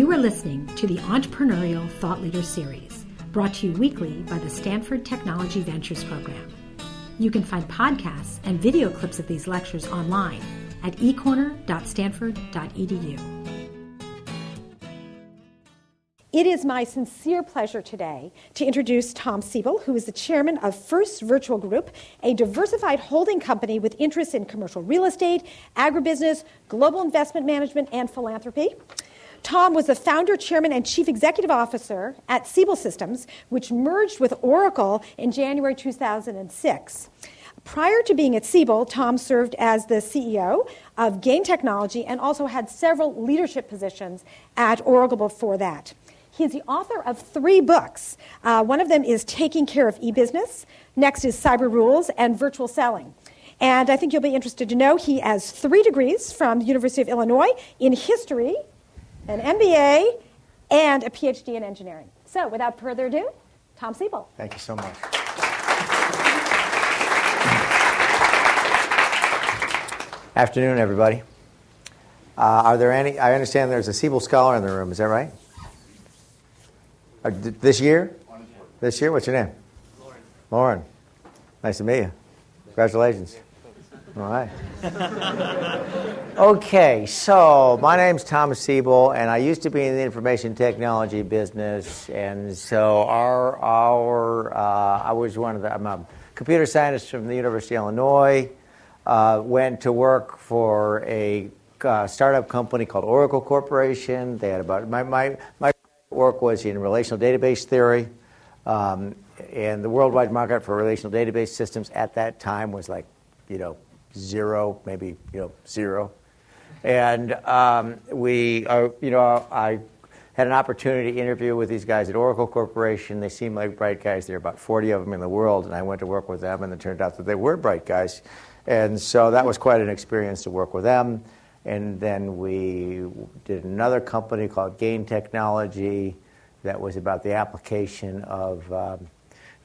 You are listening to the Entrepreneurial Thought Leader Series, brought to you weekly by the Stanford Technology Ventures Program. You can find podcasts and video clips of these lectures online at ecorner.stanford.edu. It is my sincere pleasure today to introduce Tom Siebel, who is the chairman of First Virtual Group, a diversified holding company with interests in commercial real estate, agribusiness, global investment management, and philanthropy. Tom was the founder, chairman, and chief executive officer at Siebel Systems, which merged with Oracle in January 2006. Prior to being at Siebel, Tom served as the CEO of Gain Technology and also had several leadership positions at Oracle before that. He is the author of three books. Uh, one of them is Taking Care of E-Business. Next is Cyber Rules and Virtual Selling. And I think you'll be interested to know he has three degrees from the University of Illinois in history, an MBA, and a PhD in engineering. So without further ado, Tom Siebel. Thank you so much. Afternoon, everybody. Uh, are there any? I understand there's a Siebel scholar in the room. Is that right? Uh, this year? This year? What's your name? Lauren. Lauren. Nice to meet you. Congratulations. All right. okay, so my name's Thomas Siebel, and I used to be in the information technology business, and so our our uh, I was one of the I'm a computer scientist from the University of Illinois. Uh, went to work for a uh, startup company called Oracle Corporation. They had about my my my work was in relational database theory. Um, and the worldwide market for relational database systems at that time was like, you know, zero, maybe, you know, zero. And um, we, are, you know, I had an opportunity to interview with these guys at Oracle Corporation. They seemed like bright guys. There are about 40 of them in the world, and I went to work with them, and it turned out that they were bright guys. And so that was quite an experience to work with them. And then we did another company called Gain Technology that was about the application of um,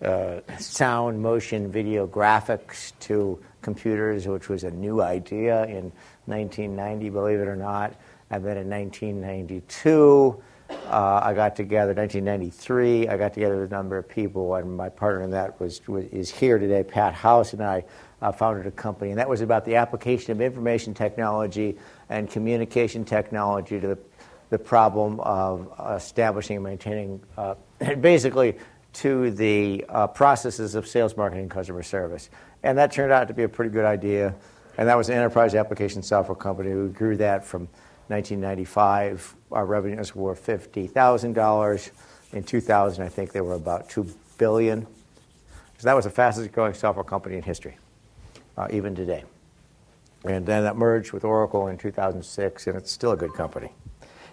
uh, sound, motion, video graphics to computers, which was a new idea in 1990, believe it or not. And then in 1992, uh, I got together, 1993, I got together with a number of people, and my partner in that was, was is here today, Pat House, and I uh, founded a company, and that was about the application of information technology and communication technology to the, the problem of establishing and maintaining, uh, basically, to the uh, processes of sales, marketing, customer service. And that turned out to be a pretty good idea. And that was an enterprise application software company. We grew that from 1995. Our revenues were $50,000. In 2000, I think they were about 2 billion. So that was the fastest growing software company in history uh, even today. And then that merged with Oracle in 2006, and it's still a good company.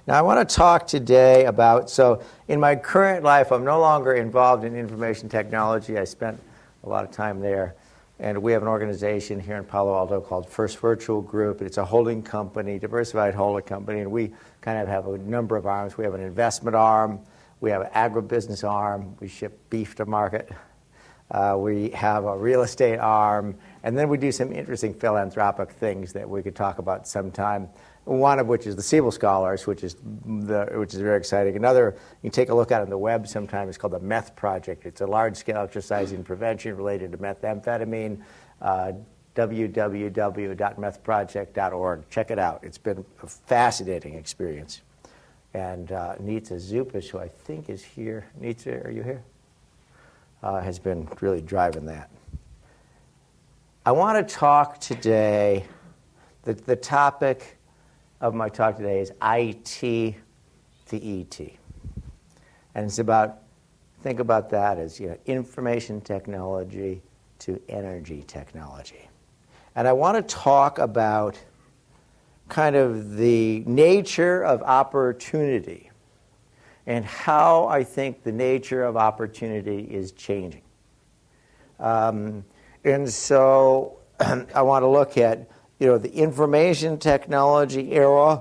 Now, I want to talk today about so, in my current life, I'm no longer involved in information technology. I spent a lot of time there. And we have an organization here in Palo Alto called First Virtual Group. It's a holding company, diversified holding company, and we kind of have a number of arms. We have an investment arm, we have an agribusiness arm, we ship beef to market, uh, we have a real estate arm, and then we do some interesting philanthropic things that we could talk about sometime. One of which is the Siebel Scholars, which is the, which is very exciting. Another you can take a look at on the web sometime. It's called the Meth Project. It's a large-scale exercise in prevention related to methamphetamine. Uh, www.methproject.org. Check it out. It's been a fascinating experience. And uh, Zuppas, who I think is here. Nitsa, are you here? Uh, has been really driving that. I want to talk today, the, the topic of my talk today is IT to ET. And it's about, think about that as you know, information technology to energy technology. And I want to talk about kind of the nature of opportunity and how I think the nature of opportunity is changing. Um, and so I want to look at you know, the information technology era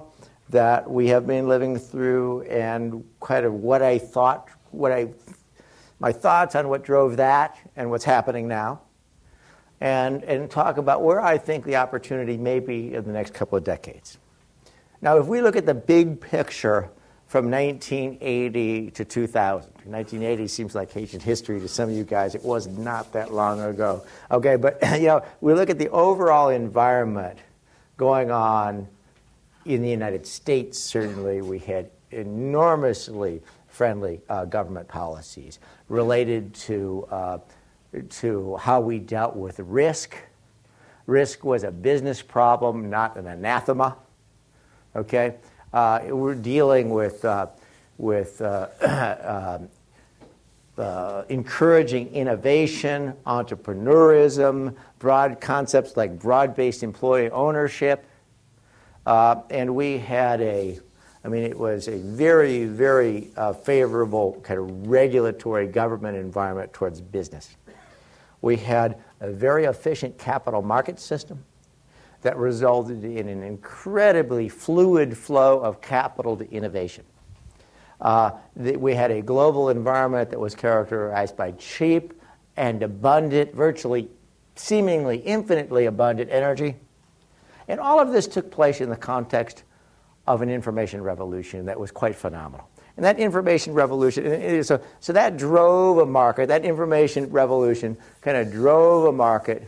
that we have been living through and kind of what I thought, what I, my thoughts on what drove that and what's happening now. And, and talk about where I think the opportunity may be in the next couple of decades. Now, if we look at the big picture from 1980 to 2000. 1980 seems like ancient history to some of you guys. It was not that long ago. Okay, but you know, we look at the overall environment going on in the United States. Certainly, we had enormously friendly uh, government policies related to uh, to how we dealt with risk. Risk was a business problem, not an anathema. Okay, we're dealing with uh, with uh, uh, encouraging innovation, entrepreneurism, broad concepts like broad-based employee ownership, uh, and we had a I mean, it was a very, very uh, favorable kind of regulatory government environment towards business. We had a very efficient capital market system that resulted in an incredibly fluid flow of capital to innovation. Uh, we had a global environment that was characterized by cheap and abundant, virtually seemingly infinitely abundant energy. And all of this took place in the context of an information revolution that was quite phenomenal. And that information revolution, so, so that drove a market, that information revolution kind of drove a market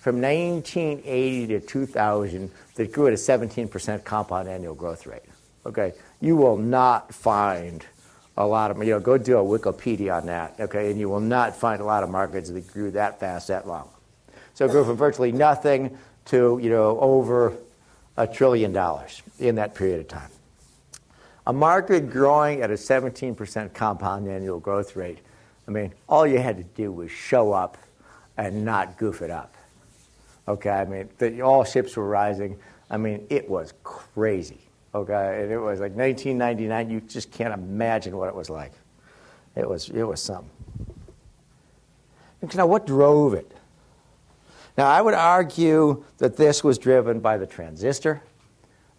from 1980 to 2000 that grew at a 17% compound annual growth rate. Okay, you will not find a lot of, you know, go do a Wikipedia on that, okay, and you will not find a lot of markets that grew that fast that long. So it grew from virtually nothing to, you know, over a trillion dollars in that period of time. A market growing at a 17% compound annual growth rate, I mean, all you had to do was show up and not goof it up. Okay, I mean, the, all ships were rising. I mean, it was crazy. Okay, and it was like 1999. You just can't imagine what it was like. It was, it was something. Now, what drove it? Now, I would argue that this was driven by the transistor,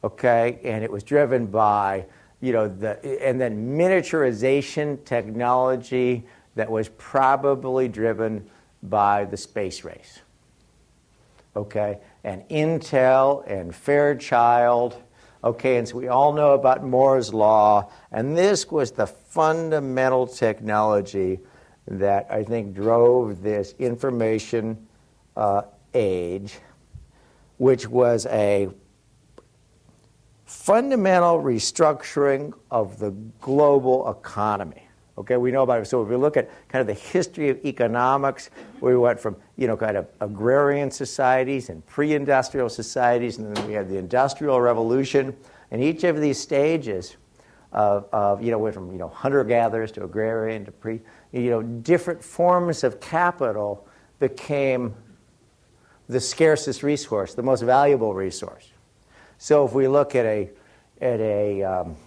okay, and it was driven by, you know, the, and then miniaturization technology that was probably driven by the space race okay, and Intel and Fairchild, okay, and so we all know about Moore's Law, and this was the fundamental technology that I think drove this information uh, age, which was a fundamental restructuring of the global economy. Okay, we know about it. So if we look at kind of the history of economics, we went from you know kind of agrarian societies and pre-industrial societies, and then we had the industrial revolution. And each of these stages of, of you know went from you know hunter-gatherers to agrarian to pre you know different forms of capital became the scarcest resource, the most valuable resource. So if we look at a at a um,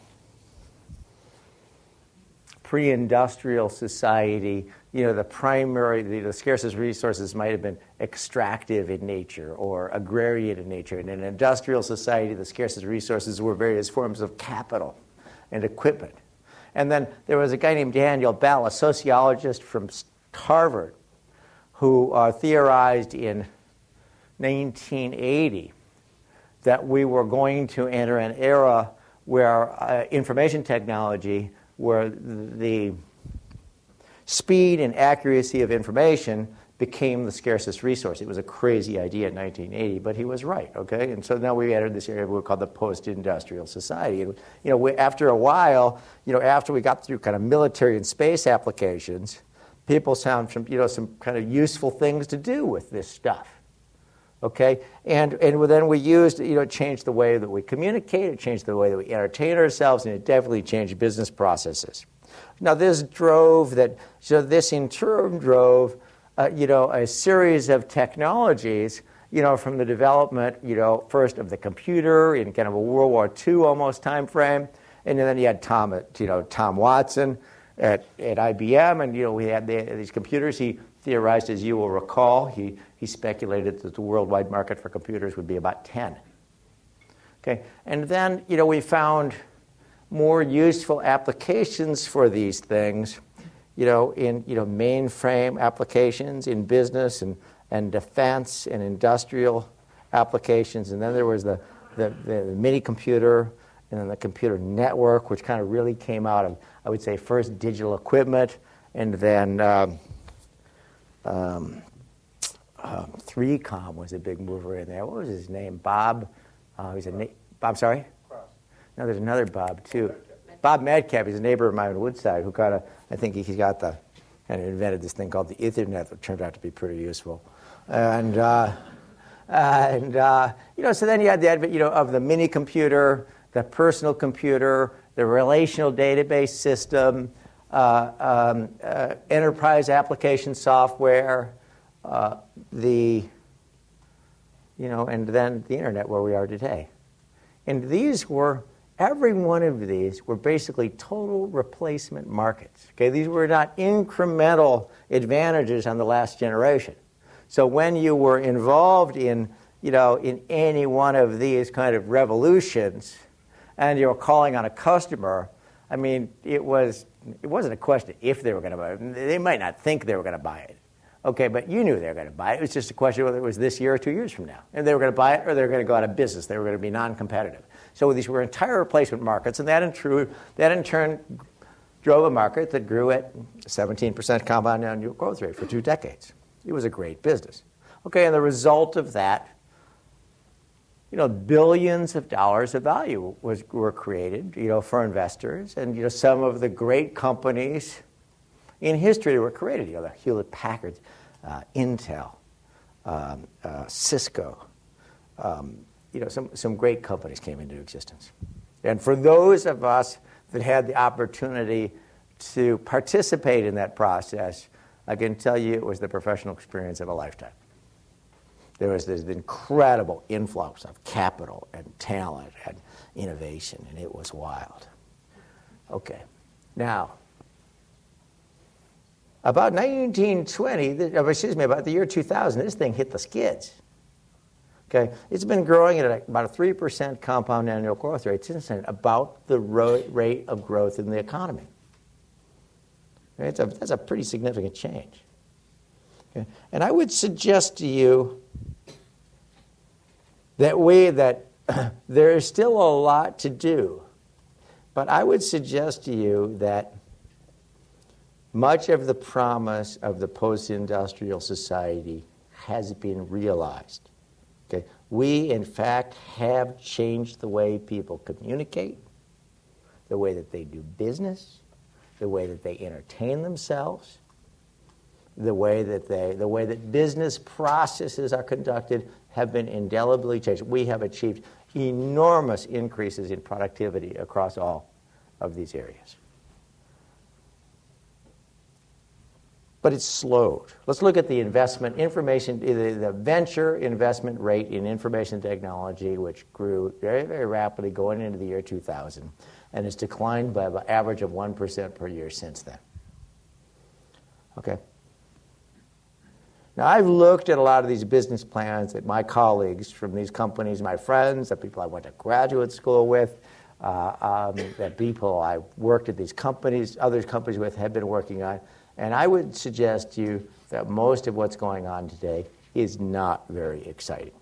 pre-industrial society, you know, the primary, the, the, scarcest resources might have been extractive in nature or agrarian in nature. And In an industrial society, the scarcest resources were various forms of capital and equipment. And then there was a guy named Daniel Bell, a sociologist from Harvard, who uh, theorized in 1980 that we were going to enter an era where uh, information technology where the speed and accuracy of information became the scarcest resource. It was a crazy idea in 1980, but he was right, okay? And so now we entered this area we call the post-industrial society. And, you know, we, after a while, you know, after we got through kind of military and space applications, people found some, you know, some kind of useful things to do with this stuff. Okay, and and then we used you know changed the way that we communicate, it changed the way that we entertain ourselves, and it definitely changed business processes. Now this drove that so this in turn drove uh, you know a series of technologies you know from the development you know first of the computer in kind of a World War II almost time frame, and then you had Tom you know Tom Watson at, at IBM, and you know we had the, these computers. He theorized, as you will recall, he, he speculated that the worldwide market for computers would be about 10. Okay, and then you know we found more useful applications for these things, you know, in you know mainframe applications in business and, and defense and industrial applications, and then there was the, the, the mini computer, and then the computer network, which kind of really came out of, I would say, first digital equipment, and then um, um, uh, 3Com was a big mover in there. What was his name? Bob. Uh, he's a na- Bob. Sorry. No, there's another Bob too. Bob Metcalfe He's a neighbor of mine in Woodside who got a. I think he's got the, kind of invented this thing called the Ethernet that turned out to be pretty useful, and. Uh, and uh, you know, so then you had the advent, you know, of the mini computer, the personal computer, the relational database system, uh, um, uh, enterprise application software, uh, the, you know, and then the internet where we are today. And these were, every one of these were basically total replacement markets. Okay, these were not incremental advantages on the last generation. So when you were involved in, you know, in any one of these kind of revolutions, and you were calling on a customer, I mean, it was it wasn't a question if they were going to buy it. They might not think they were going to buy it. Okay, but you knew they were going to buy it. It was just a question whether it was this year or two years from now. And they were going to buy it or they were going to go out of business. They were going to be non competitive. So these were entire replacement markets, and that in, true, that in turn drove a market that grew at 17% compound annual growth rate for two decades. It was a great business. Okay, and the result of that, you know, billions of dollars of value was, were created, you know, for investors. And, you know, some of the great companies in history were created, you know, the Hewlett Packard, uh, Intel, um, uh, Cisco, um, you know, some, some great companies came into existence. And for those of us that had the opportunity to participate in that process, I can tell you it was the professional experience of a lifetime. There was this incredible influx of capital and talent and innovation, and it was wild. Okay, now, about 1920, excuse me, about the year 2000, this thing hit the skids. Okay, it's been growing at about a 3% compound annual growth rate since then, about the rate of growth in the economy. It's a, that's a pretty significant change. Okay? And I would suggest to you that we that there is still a lot to do, but I would suggest to you that much of the promise of the post-industrial society has been realized. Okay? We, in fact, have changed the way people communicate, the way that they do business, the way that they entertain themselves, the way that they, the way that business processes are conducted have been indelibly changed. We have achieved enormous increases in productivity across all of these areas. But it's slowed. Let's look at the investment information, the, venture investment rate in information technology, which grew very, very rapidly going into the year 2000 and has declined by an average of 1% per year since then. Okay? Now, I've looked at a lot of these business plans that my colleagues from these companies, my friends, the people I went to graduate school with, uh, um, that people I worked at these companies, other companies with, have been working on. And I would suggest to you that most of what's going on today is not very exciting.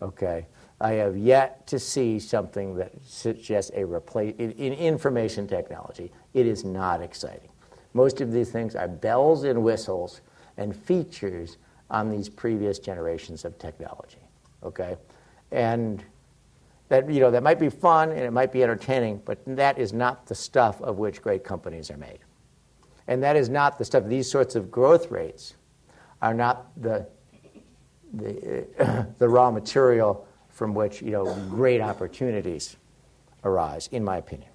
Okay? I have yet to see something that suggests a replace in, in, information technology. It is not exciting. Most of these things are bells and whistles and features on these previous generations of technology. Okay, and that you know that might be fun and it might be entertaining, but that is not the stuff of which great companies are made, and that is not the stuff. These sorts of growth rates are not the the, uh, the raw material from which you know great opportunities arise, in my opinion.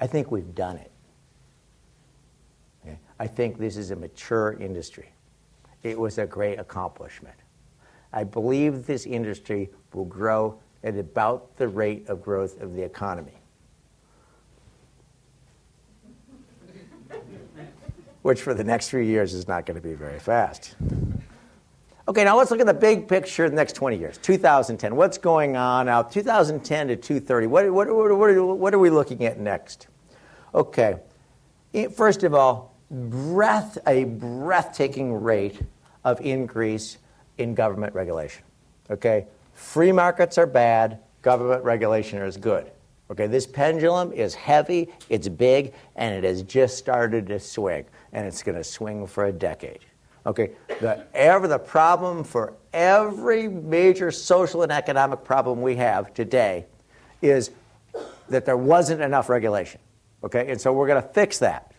I think we've done it. I think this is a mature industry. It was a great accomplishment. I believe this industry will grow at about the rate of growth of the economy. which for the next few years is not going to be very fast. Okay, now let's look at the big picture the next 20 years. 2010. What's going on out 2010 to 230? What, what, what, what are we looking at next? Okay, first of all, breath, a breathtaking rate of increase in government regulation. Okay? Free markets are bad, government regulation is good. Okay, this pendulum is heavy, it's big, and it has just started to swing, and it's going to swing for a decade. Okay, the, ever the problem for every major social and economic problem we have today is that there wasn't enough regulation. Okay, and so we're going to fix that.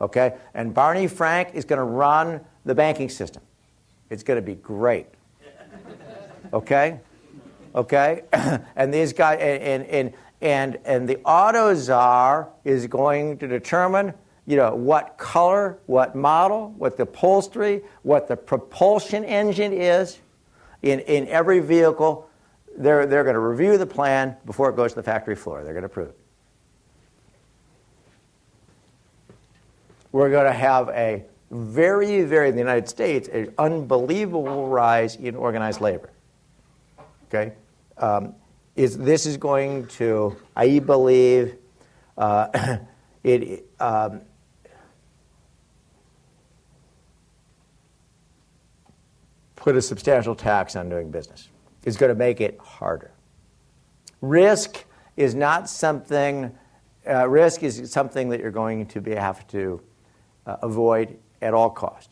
Okay, and Barney Frank is going to run the banking system. It's going to be great. Okay, okay, and these guys and and and and the AutoCzar is going to determine you know what color, what model, what the upholstery, what the propulsion engine is in in every vehicle. They're they're going to review the plan before it goes to the factory floor. They're going to approve it. We're going to have a very, very, in the United States, an unbelievable rise in organized labor. Okay? Um, is, this is going to, I believe, uh, it, um, put a substantial tax on doing business. It's going to make it harder. Risk is not something, uh, risk is something that you're going to be, have to uh, avoid at all cost.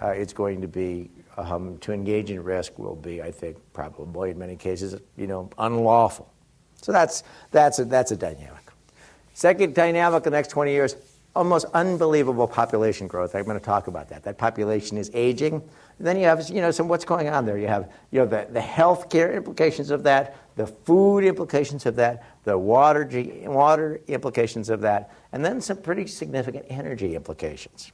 Uh, it's going to be um, to engage in risk will be, I think, probably in many cases, you know, unlawful. So that's that's a, that's a dynamic. Second dynamic in the next 20 years, almost unbelievable population growth. I'm going to talk about that. That population is aging. Then you have, you know, some what's going on there. You have, you know, the, the health care implications of that, the food implications of that, the water, water implications of that, and then some pretty significant energy implications.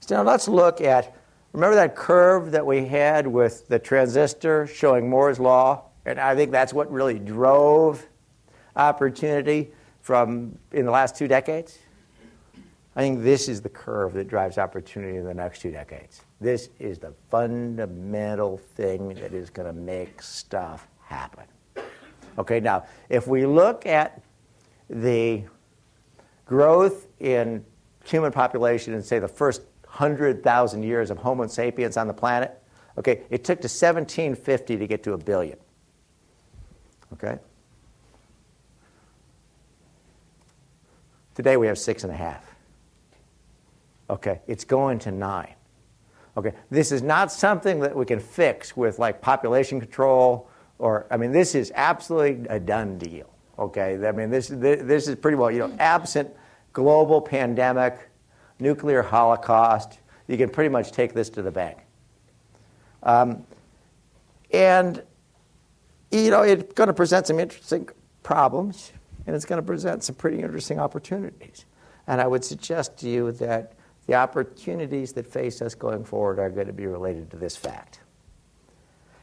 So now let's look at remember that curve that we had with the transistor showing Moore's law? And I think that's what really drove opportunity from in the last two decades. I think this is the curve that drives opportunity in the next two decades. This is the fundamental thing that is going to make stuff happen. Okay, now, if we look at the growth in human population in, say, the first 100,000 years of Homo sapiens on the planet. Okay, it took to 1750 to get to a billion. Okay? Today we have six and a half. Okay, it's going to nine. Okay, this is not something that we can fix with like population control or, I mean, this is absolutely a done deal. Okay, I mean, this, this is pretty well, you know, absent global pandemic nuclear holocaust. You can pretty much take this to the bank. Um, and, you know, it's going to present some interesting problems, and it's going to present some pretty interesting opportunities. And I would suggest to you that the opportunities that face us going forward are going to be related to this fact.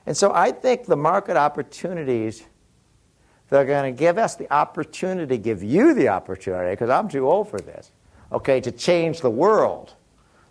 And so I think the market opportunities that are going to give us the opportunity, give you the opportunity, because I'm too old for this, okay, to change the world,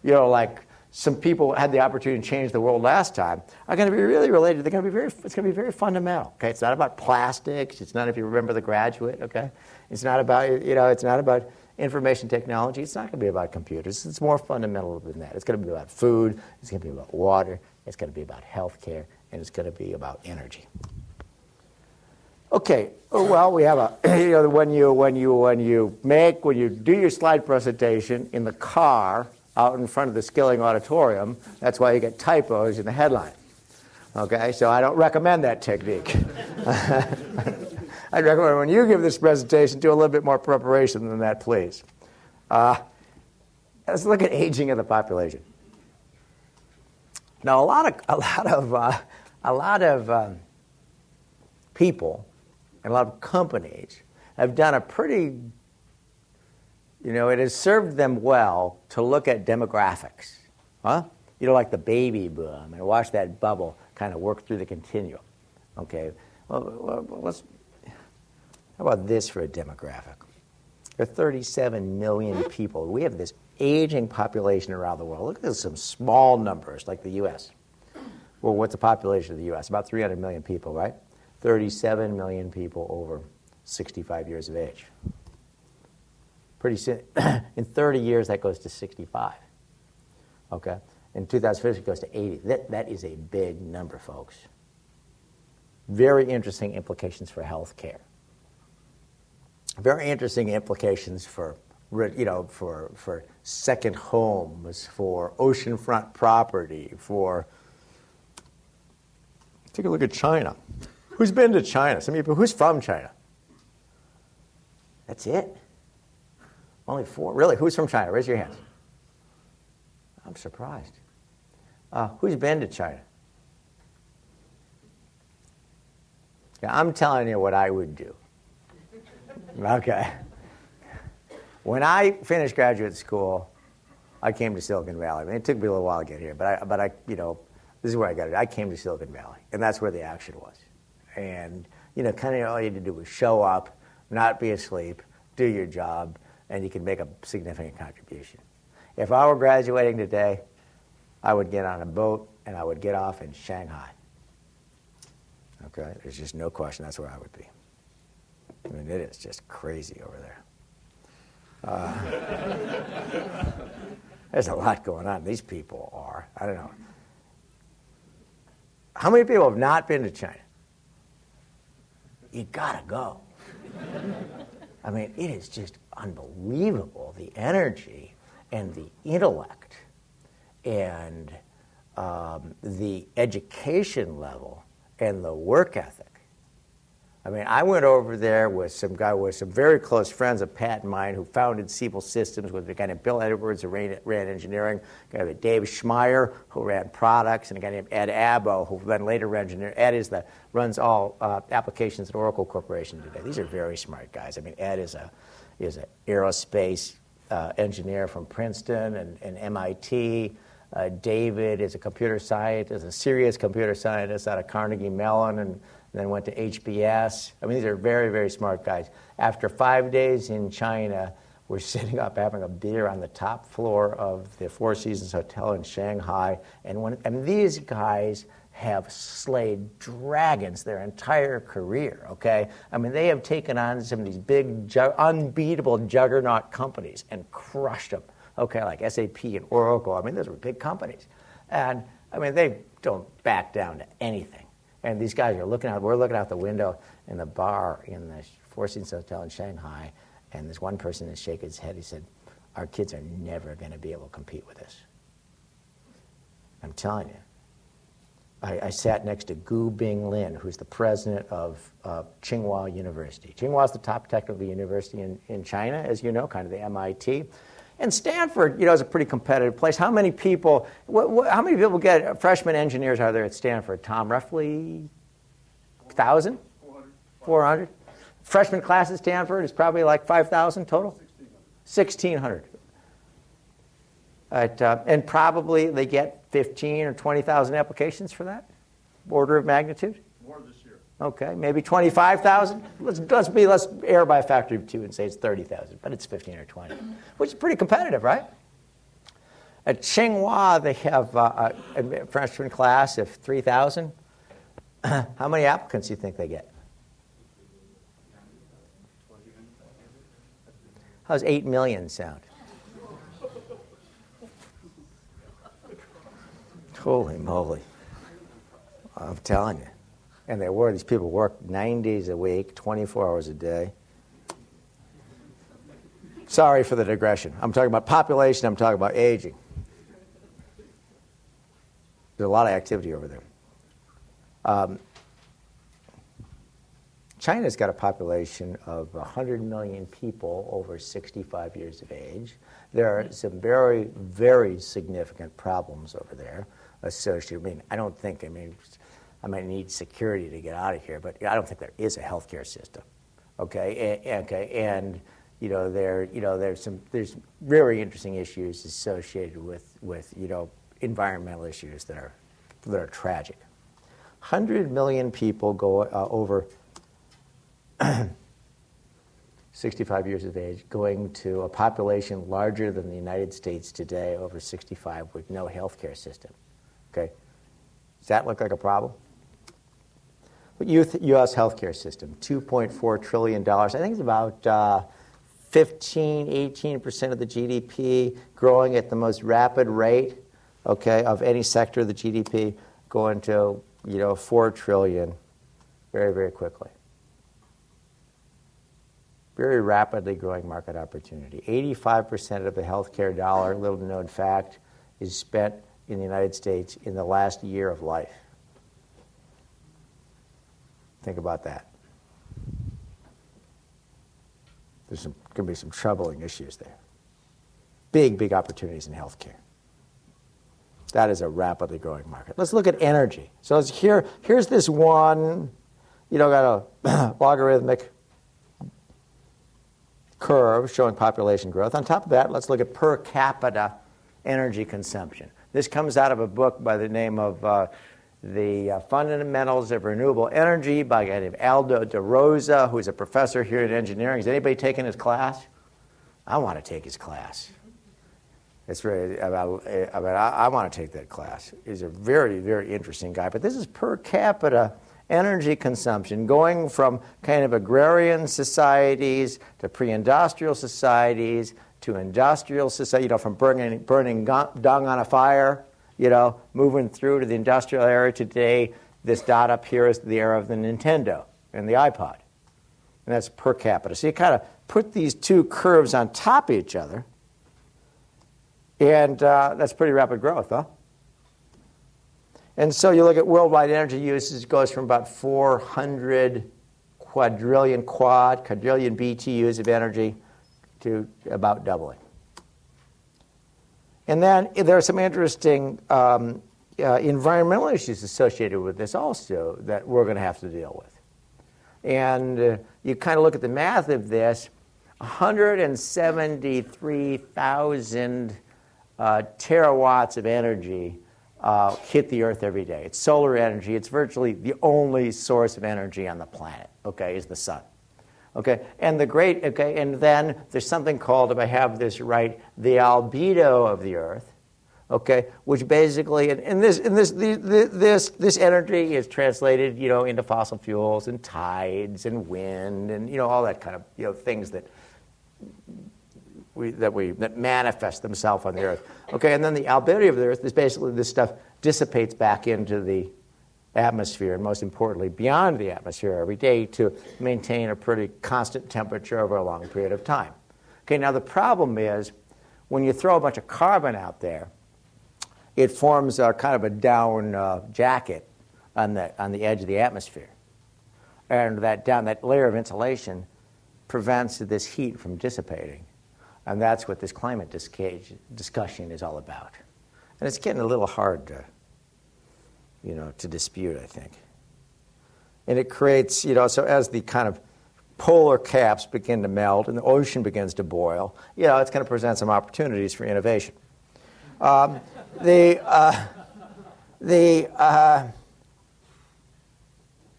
you know, like some people had the opportunity to change the world last time, are going to be really related. They're going to be very, it's going to be very fundamental. Okay, it's not about plastics. It's not if you remember the graduate. Okay, it's not about you know, it's not about information technology. It's not going to be about computers. It's more fundamental than that. It's going to be about food. It's going to be about water. It's going to be about health care, and it's going to be about energy. Okay, oh, well, we have a, you know, when you, when you, when you make, when you do your slide presentation in the car out in front of the Skilling Auditorium, that's why you get typos in the headline. Okay, so I don't recommend that technique. I'd recommend when you give this presentation, do a little bit more preparation than that, please. Uh, let's look at aging of the population. Now, a lot of, a lot of, uh, a lot of um, people and a lot of companies have done a pretty, you know, it has served them well to look at demographics. Huh? You know, like the baby boom, and watch that bubble kind of work through the continuum. Okay, well, let's, how about this for a demographic? There are 37 million people. We have this aging population around the world. Look at some small numbers like the U.S. Well, what's the population of the U.S.? About 300 million people, right? 37 million people over 65 years of age. Pretty soon, in 30 years, that goes to 65. Okay? In 2050, it goes to 80. That, that is a big number, folks. Very interesting implications for healthcare. Very interesting implications for, you know, for, for second homes, for oceanfront property, for. Take a look at China. Who's been to China? Some people, who's from China? That's it? Only four? Really? Who's from China? Raise your hands. I'm surprised. Uh, who's been to China? Yeah, I'm telling you what I would do. Okay. When I finished graduate school, I came to Silicon Valley. I mean, it took me a little while to get here, but I, but I, you know, this is where I got it. I came to Silicon Valley, and that's where the action was. And you know, kind of all you had to do was show up, not be asleep, do your job, and you can make a significant contribution. If I were graduating today, I would get on a boat and I would get off in Shanghai. Okay, there's just no question that's where I would be. I mean, it is just crazy over there. Uh, there's a lot going on. These people are, I don't know. How many people have not been to China? You gotta go. I mean, it is just unbelievable the energy and the intellect and um, the education level and the work ethic I mean, I went over there with some guy with some very close friends of Pat and mine who founded Siebel Systems with a guy named Bill Edwards who ran, ran engineering, a guy named Dave Schmaier who ran products, and a guy named Ed Abbo who then later ran engineering. Ed is the runs all uh, applications at Oracle Corporation today. These are very smart guys. I mean, Ed is a is an aerospace uh, engineer from Princeton and, and MIT. Uh, David is a computer scientist, a serious computer scientist out of Carnegie Mellon and then went to HBS. I mean, these are very, very smart guys. After five days in China, we're sitting up having a beer on the top floor of the Four Seasons Hotel in Shanghai. And, when, and these guys have slayed dragons their entire career, okay? I mean, they have taken on some of these big, unbeatable juggernaut companies and crushed them, okay, like SAP and Oracle. I mean, those were big companies. And, I mean, they don't back down to anything. And these guys are looking out, we're looking out the window in the bar in the Four Seasons Hotel in Shanghai, and this one person is shaking his head. He said, Our kids are never going to be able to compete with us. I'm telling you. I, I, sat next to Gu Bing Lin, who's the president of uh, Tsinghua University. Tsinghua is the top technical university in, in China, as you know, kind of the MIT. And Stanford, you know, is a pretty competitive place. How many people, what, what, how many people get freshman engineers are there at Stanford? Tom, roughly 1,000? 400. 400. Freshman class at Stanford is probably like 5,000 total? 1,600. 1,600. Uh, and probably they get 15 or 20,000 applications for that? Order of magnitude? More this. Okay, maybe 25,000? Let's, let's, be, let's err by a factor of two and say it's 30,000, but it's 15 or 20, which is pretty competitive, right? At Tsinghua, they have uh, a freshman class of 3,000. How many applicants do you think they get? How's 8 million sound? Holy moly. I'm telling you. And they were. These people work nine days a week, 24 hours a day. Sorry for the digression. I'm talking about population, I'm talking about aging. There's a lot of activity over there. Um, China's got a population of 100 million people over 65 years of age. There are some very, very significant problems over there associated. I mean, I don't think, I mean, I might need security to get out of here, but I don't think there is a healthcare system. Okay, and, okay, and you know there, you know there's some there's very interesting issues associated with with you know environmental issues that are that are tragic. Hundred million people go uh, over 65 years of age, going to a population larger than the United States today, over 65, with no healthcare system. Okay, does that look like a problem? U.S. healthcare system, $2.4 trillion. I think it's about uh, 15, 18% of the GDP, growing at the most rapid rate okay, of any sector of the GDP going to, you know, 4 trillion very, very quickly. Very rapidly growing market opportunity. 85% of the healthcare dollar, little known fact, is spent in the United States in the last year of life. Think about that. There's going to be some troubling issues there. Big, big opportunities in healthcare. That is a rapidly growing market. Let's look at energy. So here, here's this one, you know, got a logarithmic curve showing population growth. On top of that, let's look at per capita energy consumption. This comes out of a book by the name of uh, The uh, Fundamentals of Renewable Energy by a guy named Aldo da Rosa, who's a professor here at engineering. Has anybody taken his class? I want to take his class. It's very about. I, mean, I, I want to take that class. He's a very, very interesting guy. But this is per capita energy consumption, going from kind of agrarian societies to pre-industrial societies to industrial society. You know, from burning burning dung on a fire. You know, moving through to the industrial era today. This dot up here is the era of the Nintendo and the iPod, and that's per capita. So you kind of put these two curves on top of each other and uh, that's pretty rapid growth, huh? And so you look at worldwide energy usage goes from about 400 quadrillion quad, quadrillion BTUs of energy to about doubling. And then there are some interesting um, uh, environmental issues associated with this also that we're going to have to deal with. And uh, you kind of look at the math of this 173,000 uh, terawatts of energy uh, hit the Earth every day. It's solar energy. It's virtually the only source of energy on the planet. Okay, is the sun. Okay, and the great. Okay, and then there's something called, if I have this right, the albedo of the Earth. Okay, which basically, and, and this, and this, the, this, this energy is translated, you know, into fossil fuels and tides and wind and you know all that kind of you know things that we, that, we, that manifest themselves on the earth. Okay, and then the albedo of the earth is basically this stuff dissipates back into the atmosphere, and most importantly, beyond the atmosphere every day to maintain a pretty constant temperature over a long period of time. Okay, now the problem is when you throw a bunch of carbon out there, it forms a kind of a down uh, jacket on the, on the edge of the atmosphere. And that down that layer of insulation prevents this heat from dissipating. And that's what this climate discussion is all about. And it's getting a little hard to, you know, to dispute, I think. And it creates, you know, so as the kind of polar caps begin to melt and the ocean begins to boil, you know, it's going to present some opportunities for innovation. Um, the, uh, the, uh,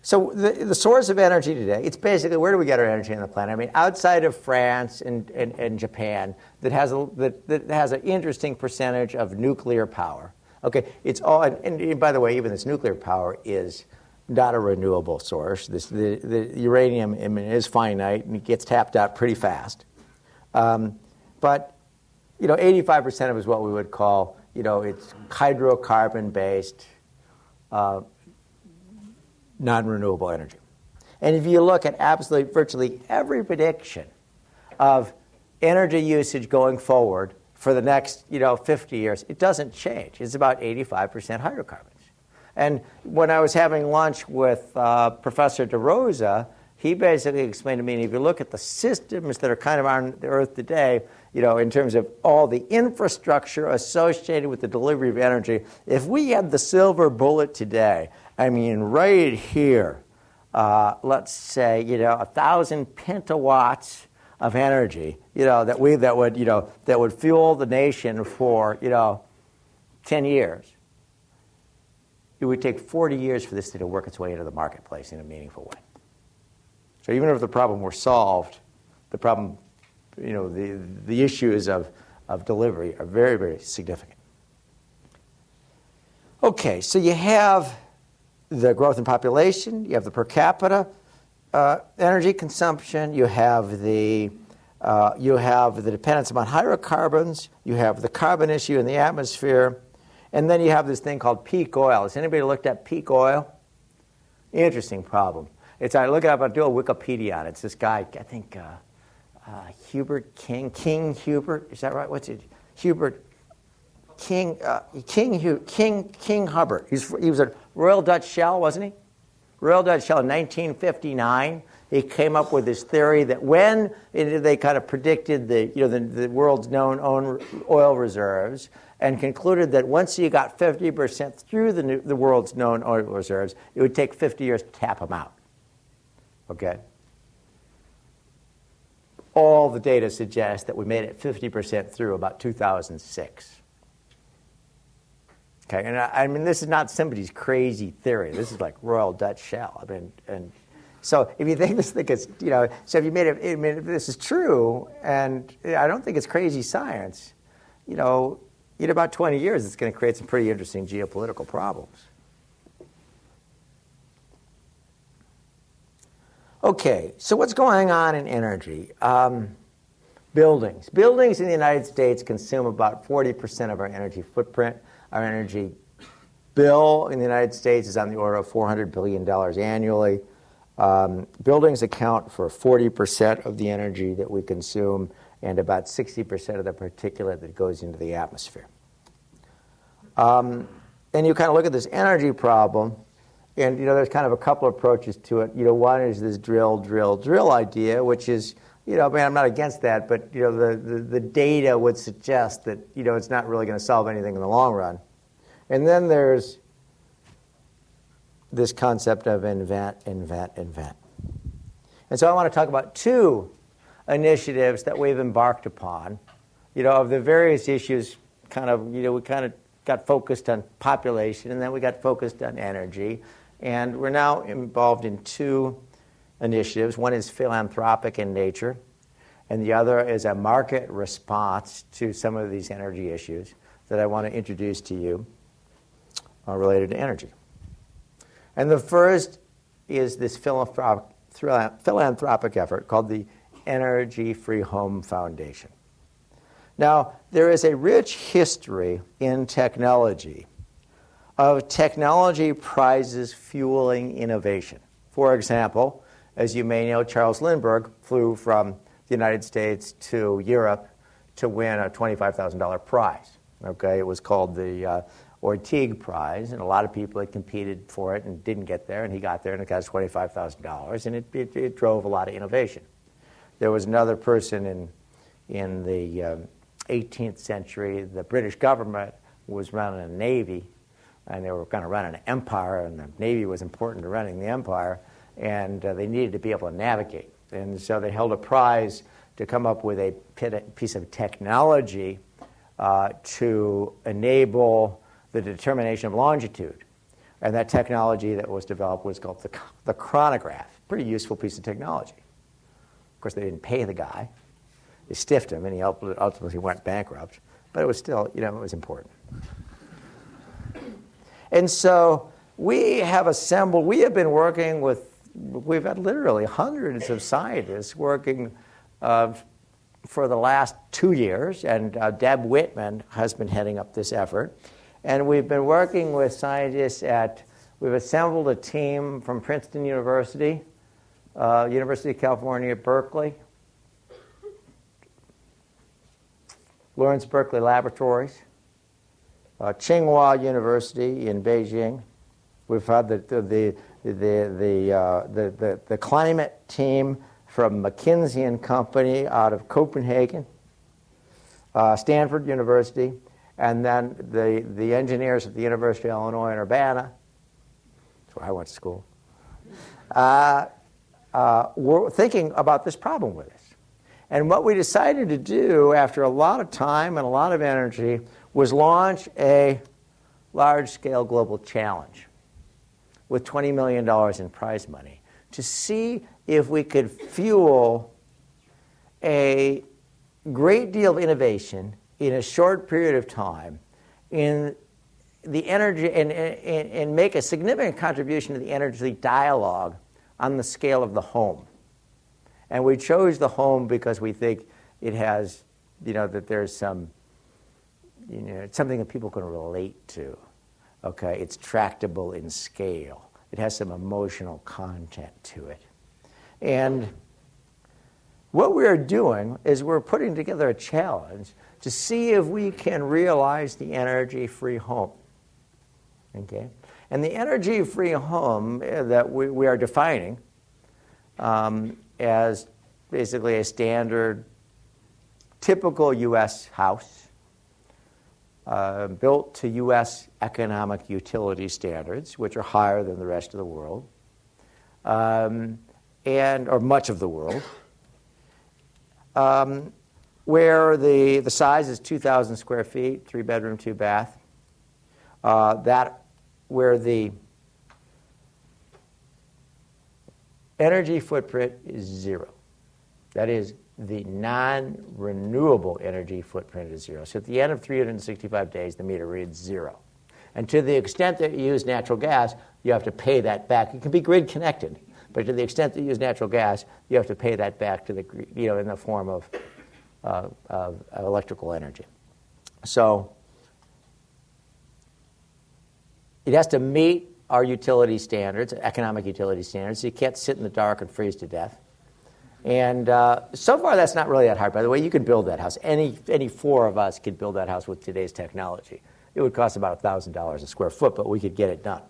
so the, the source of energy today, it's basically where do we get our energy on the planet? I mean, outside of France and, and, and Japan, that has, a, that, that has an interesting percentage of nuclear power. Okay, it's all, and, and by the way, even this nuclear power is not a renewable source. This, the, the uranium I mean, is finite and it gets tapped out pretty fast. Um, but, you know, 85% of it is what we would call, you know, it's hydrocarbon based. Uh, non renewable energy. And if you look at absolutely virtually every prediction of energy usage going forward for the next you know, 50 years, it doesn't change. It's about 85% hydrocarbons. And when I was having lunch with uh, Professor da Rosa, he basically explained to me, if you look at the systems that are kind of on the Earth today, you know, in terms of all the infrastructure associated with the delivery of energy, if we had the silver bullet today I mean, right here, uh, let's say, you know, a thousand pentawatts of energy, you know, that we that would, you know, that would fuel the nation for, you know, 10 years. It would take 40 years for this thing to work its way into the marketplace in a meaningful way. So even if the problem were solved, the problem, you know, the, the issues of, of delivery are very, very significant. Okay, so you have the growth in population, you have the per capita uh, energy consumption, you have the uh, you have the dependence upon hydrocarbons, you have the carbon issue in the atmosphere, And then you have this thing called peak oil. Has anybody looked at peak oil? Interesting problem. It's I look it up. I do a Wikipedia on it. It's this guy. I think uh, uh, Hubert King. King Hubert. Is that right? What's it? Hubert King. Uh, King King King Hubbert. He's, he was a Royal Dutch Shell, wasn't he? Royal Dutch Shell in 1959. He came up with this theory that when they kind of predicted the, you know, the, the world's known oil reserves and concluded that once you got 50% through the, new, the world's known oil reserves, it would take 50 years to tap them out. Okay? All the data suggests that we made it 50% through about 2006. Okay, and I, I, mean, this is not somebody's crazy theory. This is like Royal Dutch Shell. I mean, and so if you think this thing is, you know, so if you made it, I mean, if this is true, and I don't think it's crazy science, you know, in about 20 years, it's going to create some pretty interesting geopolitical problems. Okay, so what's going on in energy? Um, buildings. Buildings in the United States consume about 40% of our energy footprint. Our energy bill in the United States is on the order of $400 billion annually. Um, buildings account for 40% of the energy that we consume and about 60% of the particulate that goes into the atmosphere. Um, and you kind of look at this energy problem, and you know there's kind of a couple approaches to it. You know, one is this drill, drill, drill idea, which is you know, I mean, I'm not against that, but you know, the, the, the data would suggest that you know it's not really going to solve anything in the long run. And then there's this concept of invent, invent, invent. And so I want to talk about two initiatives that we've embarked upon. You know, of the various issues, kind of, you know, we kind of got focused on population, and then we got focused on energy, and we're now involved in two initiatives. One is philanthropic in nature, and the other is a market response to some of these energy issues that I want to introduce to you uh, related to energy. And the first is this philanthropic, philanthropic effort called the Energy Free Home Foundation. Now, there is a rich history in technology of technology prizes fueling innovation. For example, as you may know, Charles Lindbergh flew from the United States to Europe to win a $25,000 prize. Okay, it was called the uh, Orteig Prize, and a lot of people had competed for it and didn't get there, and he got there and it got $25,000, and it, it, it, drove a lot of innovation. There was another person in, in the um, 18th century, the British government was running a navy, and they were kind of running an empire, and the navy was important to running the empire, and uh, they needed to be able to navigate. And so they held a prize to come up with a piece of technology uh, to enable the determination of longitude. And that technology that was developed was called the, the chronograph. Pretty useful piece of technology. Of course, they didn't pay the guy. They stiffed him, and he ultimately went bankrupt. But it was still, you know, it was important. And so we have assembled, we have been working with we've had literally hundreds of scientists working uh, for the last two years, and uh, Deb Whitman has been heading up this effort. And we've been working with scientists at, we've assembled a team from Princeton University, uh, University of California Berkeley, Lawrence Berkeley Laboratories, uh, Tsinghua University in Beijing. We've had the, the, the, the, uh, the, the, the, climate team from McKinsey and Company out of Copenhagen, uh, Stanford University, and then the, the engineers at the University of Illinois in Urbana, that's where I went to school, uh, uh, were thinking about this problem with us. And what we decided to do after a lot of time and a lot of energy was launch a large scale global challenge with $20 million in prize money to see if we could fuel a great deal of innovation in a short period of time in the energy and, and, and make a significant contribution to the energy dialogue on the scale of the home. And we chose the home because we think it has, you know, that there's some you know, it's something that people can relate to. Okay, it's tractable in scale. It has some emotional content to it. And what we're doing is we're putting together a challenge to see if we can realize the energy free home. Okay? And the energy free home uh, that we, we are defining um, as basically a standard, typical U.S. house uh, built to U.S. economic utility standards, which are higher than the rest of the world, um, and or much of the world, um, where the, the size is 2,000 square feet, three bedroom, two bath. Uh, that where the energy footprint is zero. That is, the non renewable energy footprint is zero. So at the end of 365 days, the meter reads zero. And to the extent that you use natural gas, you have to pay that back. It can be grid connected, but to the extent that you use natural gas, you have to pay that back to the, you know, in the form of, uh, of, electrical energy. So it has to meet our utility standards, economic utility standards. So you can't sit in the dark and freeze to death. And uh, so far, that's not really that hard. By the way, you can build that house. Any, any four of us could build that house with today's technology. It would cost about $1,000 a square foot, but we could get it done.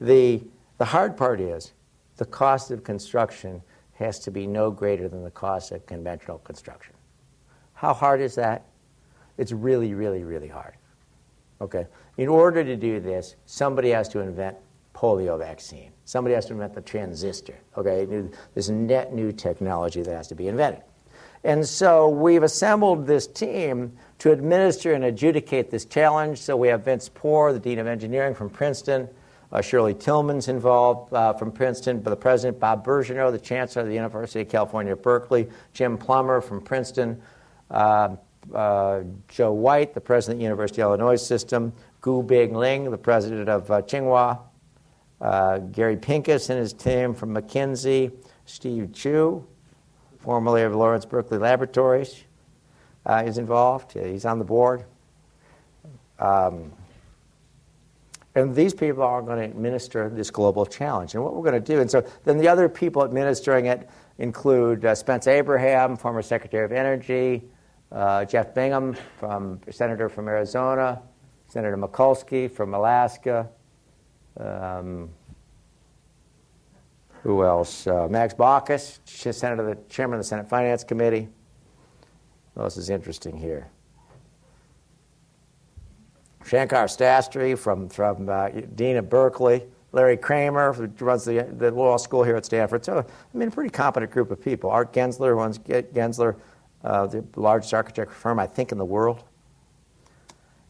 The, the hard part is the cost of construction has to be no greater than the cost of conventional construction. How hard is that? It's really, really, really hard. Okay? In order to do this, somebody has to invent polio vaccine. Somebody has to invent the transistor. Okay, this net new technology that has to be invented. And so we've assembled this team to administer and adjudicate this challenge. So we have Vince Poor, the Dean of Engineering from Princeton, uh, Shirley Tilghman's involved uh, from Princeton, the president, Bob Birgeneau, the chancellor of the University of California Berkeley, Jim Plummer from Princeton, uh, uh Joe White, the president of the University of Illinois System, Gu Binglin, the president of uh, Tsinghua, uh, Gary Pincus and his team from McKinsey, Steve Chu, formerly of Lawrence Berkeley Laboratories, uh, is involved. He's on the board. Um, and these people are going to administer this global challenge. And what we're going to do, and so then the other people administering it include uh, Spence Abraham, former Secretary of Energy, uh, Jeff Bingaman, from Senator from Arizona, Senator Murkowski from Alaska, um, who else? Uh, Max Baucus, Senator, the chairman of the Senate Finance Committee. What else is interesting here? Shankar Sastry from, from uh, Dean of Berkeley. Larry Kramer, who runs the, the law school here at Stanford. So, I mean, a pretty competent group of people. Art Gensler who runs Gensler, uh, the largest architecture firm, I think, in the world.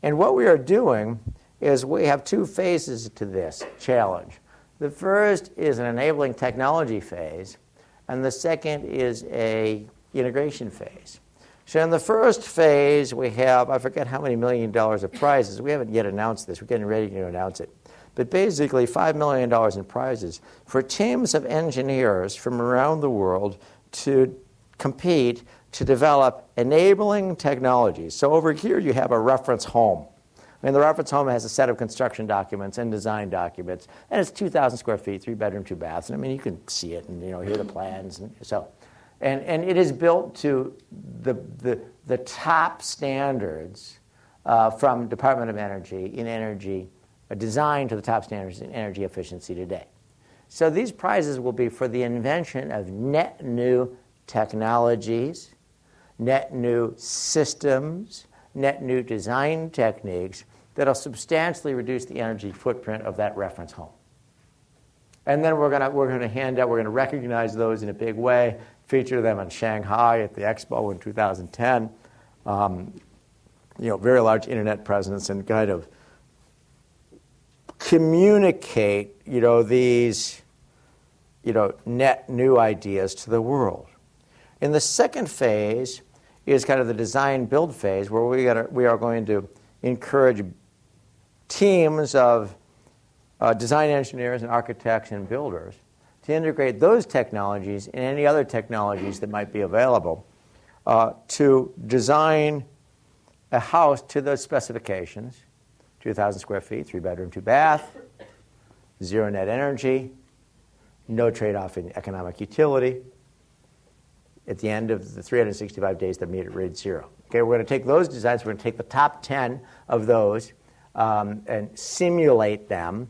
And what we are doing is we have two phases to this challenge. The first is an enabling technology phase, and the second is a integration phase. So in the first phase, we have I forget how many million dollars of prizes. We haven't yet announced this. We're getting ready to announce it. But basically, $5 million in prizes for teams of engineers from around the world to compete to develop enabling technologies. So over here, you have a reference home. I mean, the reference home has a set of construction documents and design documents, and it's 2,000 square feet, three bedroom, two baths. And I mean, you can see it and you know hear the plans, and so, and and it is built to the the, the top standards uh, from Department of Energy in energy, uh, designed to the top standards in energy efficiency today. So these prizes will be for the invention of net new technologies, net new systems, net new design techniques that'll substantially reduce the energy footprint of that reference home. And then we're going we're gonna hand out, we're going to recognize those in a big way, feature them in Shanghai at the expo in 2010. Um, you know, very large internet presence and kind of communicate, you know, these, you know, net new ideas to the world. In the second phase is kind of the design build phase where we, gotta, we are going to encourage teams of uh, design engineers and architects and builders to integrate those technologies and any other technologies that might be available uh, to design a house to those specifications 2,000 square feet, three bedroom, two bath, zero net energy, no trade off in economic utility. At the end of the 365 days, the meter read zero. Okay, we're going to take those designs, we're going to take the top 10 of those um, and simulate them.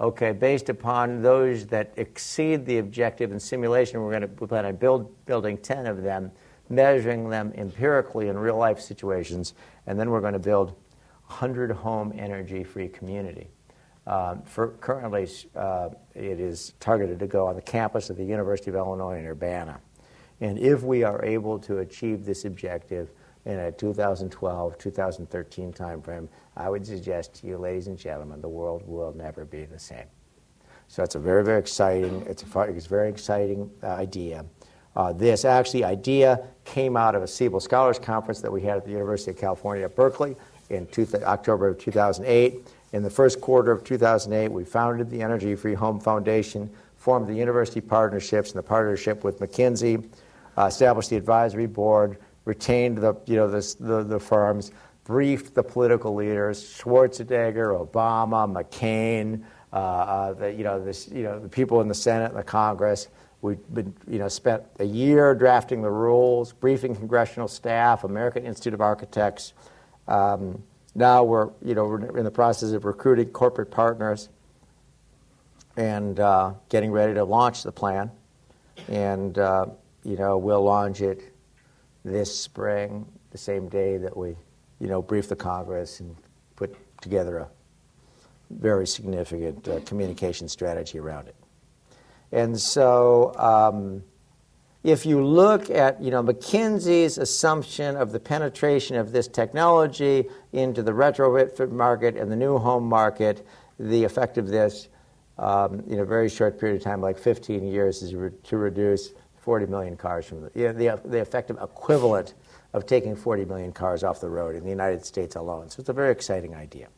Okay, based upon those that exceed the objective in simulation, we're going to plan on build, building 10 of them, measuring them empirically in real life situations, and then we're going to build 100 home energy free community. Um, for currently, uh, it is targeted to go on the campus of the University of Illinois in Urbana. And if we are able to achieve this objective in a 2012 2013 timeframe, I would suggest to you, ladies and gentlemen, the world will never be the same. So it's a very, very exciting, it's a, it's a very exciting uh, idea. Uh, this actually idea came out of a Siebel Scholars Conference that we had at the University of California Berkeley in two, October of 2008. In the first quarter of 2008, we founded the Energy Free Home Foundation, formed the university partnerships and the partnership with McKinsey, uh, established the advisory board, retained the, you know, the, the, the firms, briefed the political leaders, Schwarzenegger, Obama, McCain, uh, uh, the, you, know, this, you know, the people in the Senate and the Congress. We've been, you know, spent a year drafting the rules, briefing congressional staff, American Institute of Architects. Um, now we're, you know, we're in the process of recruiting corporate partners and uh, getting ready to launch the plan. And, uh, you know, we'll launch it this spring, the same day that we, you know, brief the Congress and put together a very significant uh, communication strategy around it. And so, um, if you look at you know McKinsey's assumption of the penetration of this technology into the retrofit market and the new home market, the effect of this um, in a very short period of time, like 15 years, is re- to reduce 40 million cars from the, you know, the, the effective equivalent of taking 40 million cars off the road in the United States alone. So it's a very exciting idea.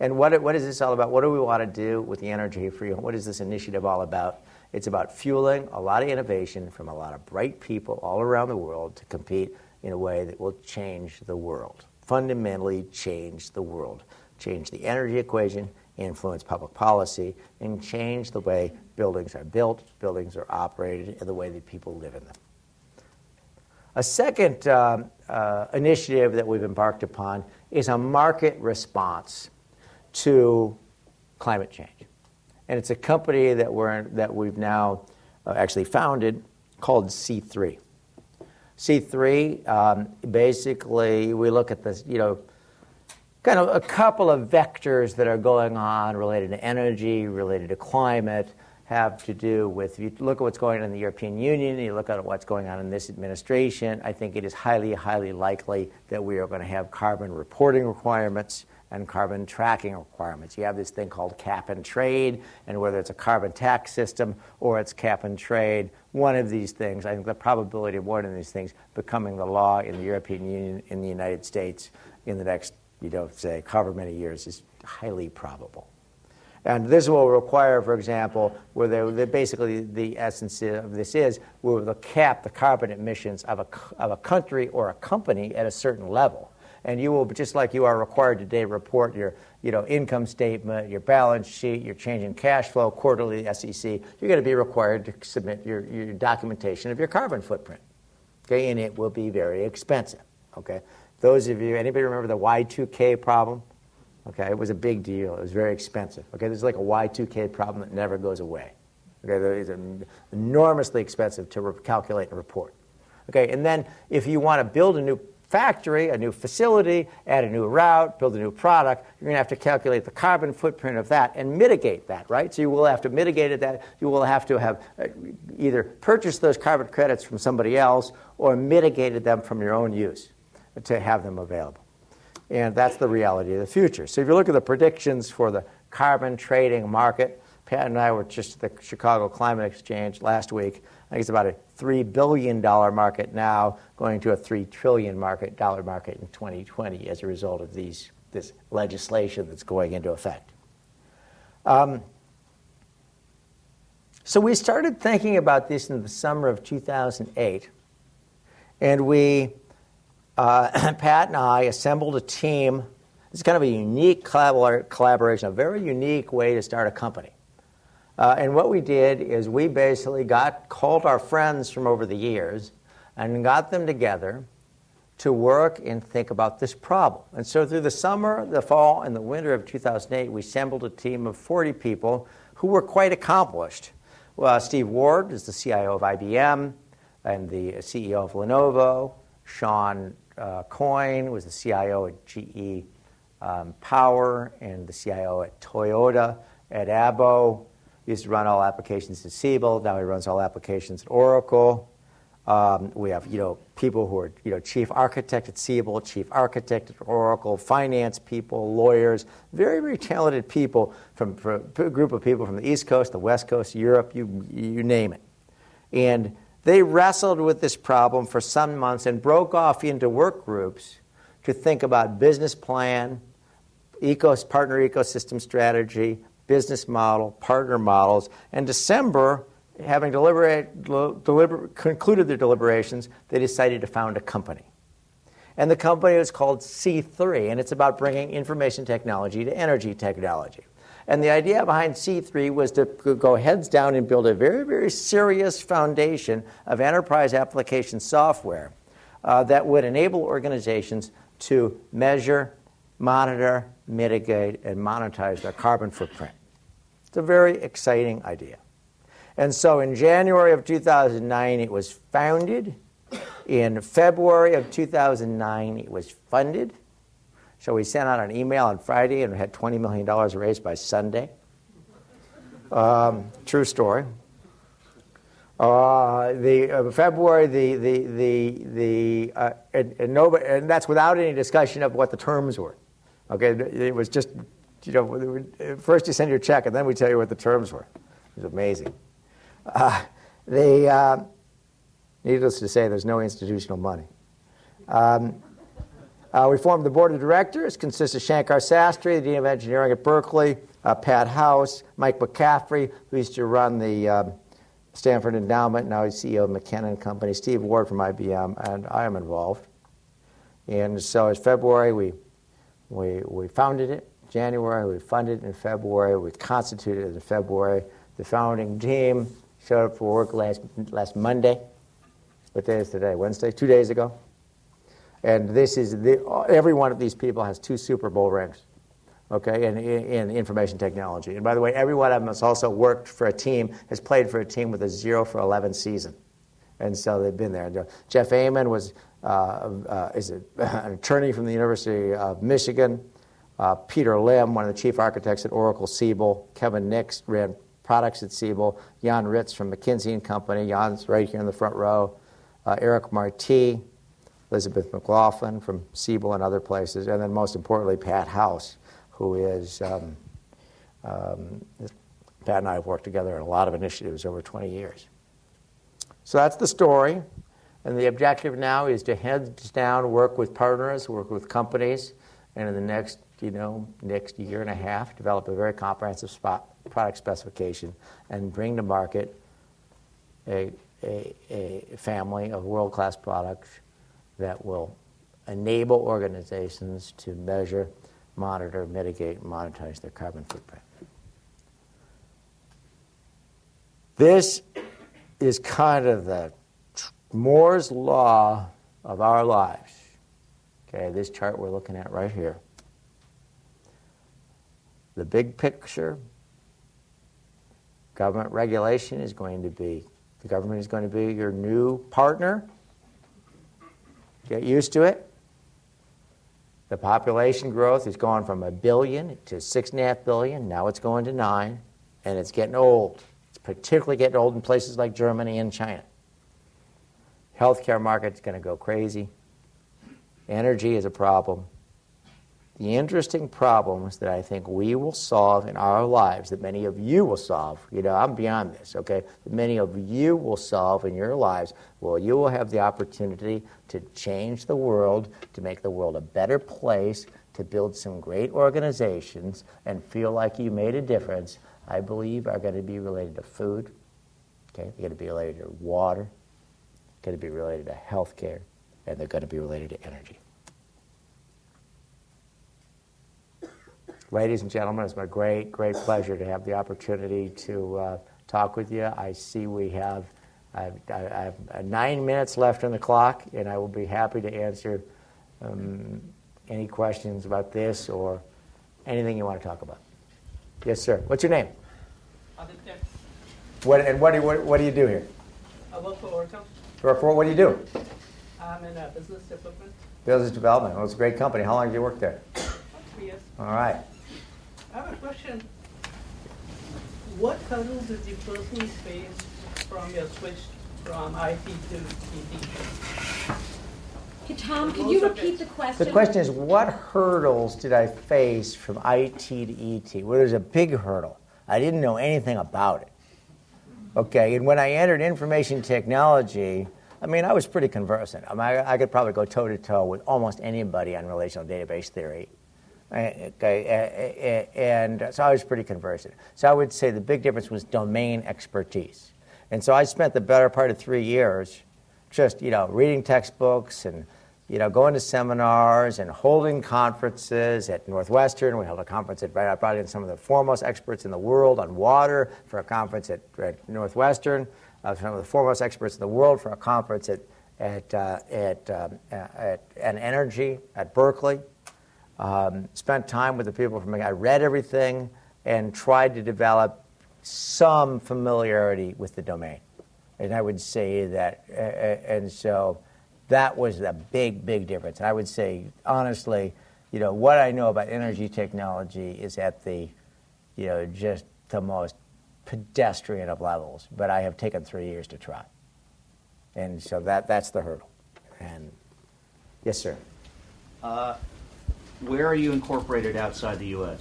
And what, what is this all about? What do we want to do with the energy free home? What is this initiative all about? It's about fueling a lot of innovation from a lot of bright people all around the world to compete in a way that will change the world, fundamentally change the world, change the energy equation, influence public policy, and change the way buildings are built, buildings are operated, and the way that people live in them. A second uh, uh, initiative that we've embarked upon is a market response to climate change and it's a company that we're that we've now uh, actually founded called C3. C3 um, basically we look at this, you know, kind of a couple of vectors that are going on related to energy, related to climate, have to do with if you look at what's going on in the European Union, you look at what's going on in this administration, I think it is highly, highly likely that we are going to have carbon reporting requirements and carbon tracking requirements. You have this thing called cap and trade, and whether it's a carbon tax system or it's cap and trade, one of these things, I think the probability of one of these things becoming the law in the European Union, in the United States, in the next, you know, say, however many years is highly probable. And this will require, for example, where they, basically the essence of this is we will cap the carbon emissions of a, of a country or a company at a certain level and you will, just like you are required today, report your you know, income statement, your balance sheet, your change in cash flow, quarterly SEC. You're going to be required to submit your, your documentation of your carbon footprint. Okay, and it will be very expensive. Okay, those of you, anybody remember the Y2K problem? Okay, it was a big deal. It was very expensive. Okay, there's like a Y2K problem that never goes away. Okay, it's enormously expensive to re- calculate and report. Okay, and then if you want to build a new factory, a new facility, add a new route, build a new product, you're going to have to calculate the carbon footprint of that and mitigate that, right? So you will have to mitigate that. You will have to have uh, either purchased those carbon credits from somebody else or mitigated them from your own use to have them available. And that's the reality of the future. So if you look at the predictions for the carbon trading market, Pat and I were just at the Chicago Climate Exchange last week. I think it's about a $3 billion market now, going to a $3 trillion market, dollar market in 2020 as a result of these, this legislation that's going into effect. Um, so we started thinking about this in the summer of 2008, and we uh, Pat and I assembled a team. It's kind of a unique collaboration, a very unique way to start a company. Uh, and what we did is we basically got called our friends from over the years and got them together to work and think about this problem. And so through the summer, the fall, and the winter of 2008, we assembled a team of 40 people who were quite accomplished. Well, Steve Ward is the CIO of IBM and the CEO of Lenovo. Shawn uh, Coyne was the CIO at GE um, Power and the CIO at Toyota. Ed Abbo used to run all applications at Siebel. Now he runs all applications at Oracle. Um, we have, you know, people who are, you know, chief architect at Siebel, chief architect at Oracle, finance people, lawyers, very, very talented people from, from a group of people from the East Coast, the West Coast, Europe, you, you name it. And they wrestled with this problem for some months and broke off into work groups to think about business plan, partner ecosystem strategy, business model, partner models. And December, having deliber, concluded their deliberations, they decided to found a company. And the company was called C3, and it's about bringing information technology to energy technology. And the idea behind C3 was to go heads down and build a very, very serious foundation of enterprise application software uh, that would enable organizations to measure, monitor, mitigate, and monetize their carbon footprint. It's a very exciting idea. And so in January of 2009, it was founded. In February of 2009, it was funded. So we sent out an email on Friday and we had $20 million raised by Sunday. Um, true story. Uh, the uh, February, the the the the uh, and, and, nobody, and that's without any discussion of what the terms were. Okay, it was just you know first you send your check and then we tell you what the terms were. It was amazing. Uh, the, uh, needless to say, there's no institutional money. Um, uh, we formed the board of directors, consists of Shankar Sastry, the Dean of Engineering at Berkeley, uh, Pat House, Mike McCaffrey, who used to run the um, Stanford Endowment, now he's CEO of McKinnon Company, Steve Ward from IBM, and I am involved. And so it's February, we, we, we founded it. January, we funded it in February, we constituted it in February. The founding team Showed up for work last, last Monday. What day is today? Wednesday? Two days ago. And this is the, every one of these people has two Super Bowl rings, okay, in, in, information technology. And by the way, every one of them has also worked for a team, has played for a team with a zero for 11 season. And so they've been there. Jeff Amon was uh, uh, is an attorney from the University of Michigan. Uh, Peter Lim, one of the chief architects at Oracle Siebel. Kevin Nix ran products at Siebel. Jan Ritz from McKinsey and Company. Jan's right here in the front row. Uh, Eric Marti, Elizabeth McLaughlin from Siebel and other places. And then most importantly, Pat House, who is, um, um, Pat and I have worked together on a lot of initiatives over 20 years. So that's the story. And the objective now is to heads down, work with partners, work with companies, and in the next, you know, next year and a half, develop a very comprehensive product specification and bring to market a, a, a family of world class products that will enable organizations to measure, monitor, mitigate, and monetize their carbon footprint. This is kind of the Moore's law of our lives. Okay, this chart we're looking at right here. The big picture Government regulation is going to be, the government is going to be your new partner. Get used to it. The population growth is going from a billion to six and a half billion. Now it's going to nine, and it's getting old. It's particularly getting old in places like Germany and China. Healthcare market's going to go crazy. Energy is a problem the interesting problems that I think we will solve in our lives, that many of you will solve, you know, I'm beyond this, okay, that many of you will solve in your lives, well, you will have the opportunity to change the world, to make the world a better place, to build some great organizations, and feel like you made a difference, I believe are going to be related to food, okay, they're going to be related to water, going to be related to health care, and they're going to be related to energy. Ladies and gentlemen, it's my great, great pleasure to have the opportunity to uh, talk with you. I see we have, I have uh, nine minutes left on the clock, and I will be happy to answer um, any questions about this or anything you want to talk about. Yes, sir. What's your name? Aditya. What, and what do, you, what, what do you do here? I work for Oracle. For, for what do you do? I'm in uh, business development. Business development. Well, it's a great company. How long have you worked there? Three years. All right. I have a question. What hurdles did you personally face from your switch from IT to ET? Okay, Tom, can you repeat the question? The question is, what hurdles did I face from IT to ET? Well, there's a big hurdle. I didn't know anything about it. Okay, and when I entered information technology, I mean, I was pretty conversant. I, mean, I, I could probably go toe to toe with almost anybody on relational database theory. Okay, and so I was pretty conversant. So I would say the big difference was domain expertise. And so I spent the better part of three years just, you know, reading textbooks and, you know, going to seminars and holding conferences at Northwestern. We held a conference at, I brought in some of the foremost experts in the world on water for a conference at, at Northwestern, uh, some of the foremost experts in the world for a conference at, at, uh, at, um, at, at energy at Berkeley. Um, spent time with the people from, I read everything and tried to develop some familiarity with the domain. And I would say that, uh, and so that was the big, big difference. And I would say, honestly, you know, what I know about energy technology is at the, you know, just the most pedestrian of levels. But I have taken three years to try. And so that, that's the hurdle. And yes, sir. Uh, where are you incorporated outside the U.S.?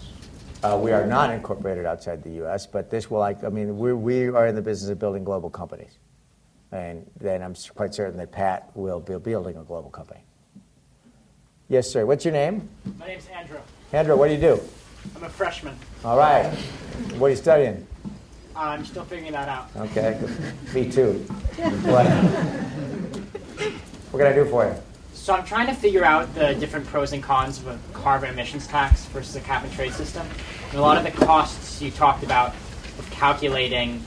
Uh, we are not incorporated outside the U.S., but this will, like, I mean, we, we are in the business of building global companies. And then I'm quite certain that Pat will be building a global company. Yes, sir. What's your name? My name's Andrew. Andrew, what do you do? I'm a freshman. All right. What are you studying? I'm still figuring that out. Okay. Me too. what? what can I do for you? So I'm trying to figure out the different pros and cons of a carbon emissions tax versus a cap and trade system. And a lot of the costs you talked about of calculating